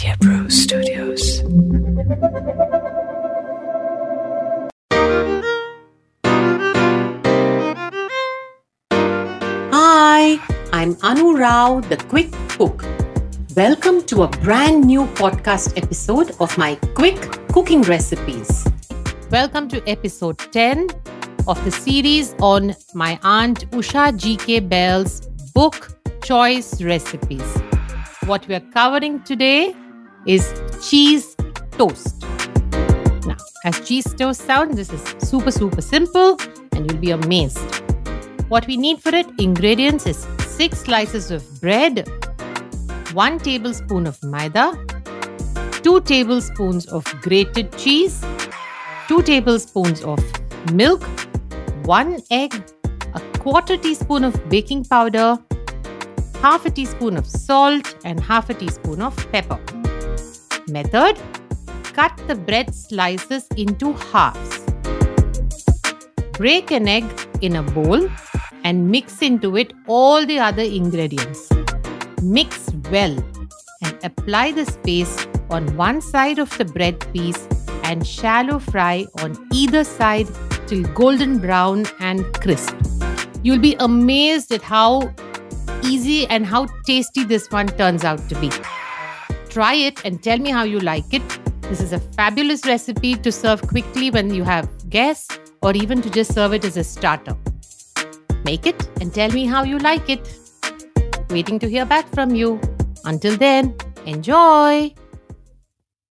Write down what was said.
Media Pro Studios. Hi, I'm Anu Rao, the Quick Cook. Welcome to a brand new podcast episode of my quick cooking recipes. Welcome to episode 10 of the series on my Aunt Usha G.K. Bail's book Choice Recipes. What we are covering today is cheese toast. Now, as cheese toast sounds, this is super, super simple and you'll be amazed. What we need for it ingredients is 6 slices of bread, 1 tablespoon of maida, 2 tablespoons of grated cheese, 2 tablespoons of milk, 1 egg, a quarter teaspoon of baking powder, half a teaspoon of salt, and half a teaspoon of pepper. Method Cut the bread slices into halves. Break an egg in a bowl and mix into it all the other ingredients. Mix well and apply the paste on one side of the bread piece and shallow fry on either side till golden brown and crisp. You'll be amazed at how easy and how tasty this one turns out to be. Try it and tell me how you like it. This is a fabulous recipe to serve quickly when you have guests or even to just serve it as a starter. Make it and tell me how you like it. Waiting to hear back from you. Until then, enjoy!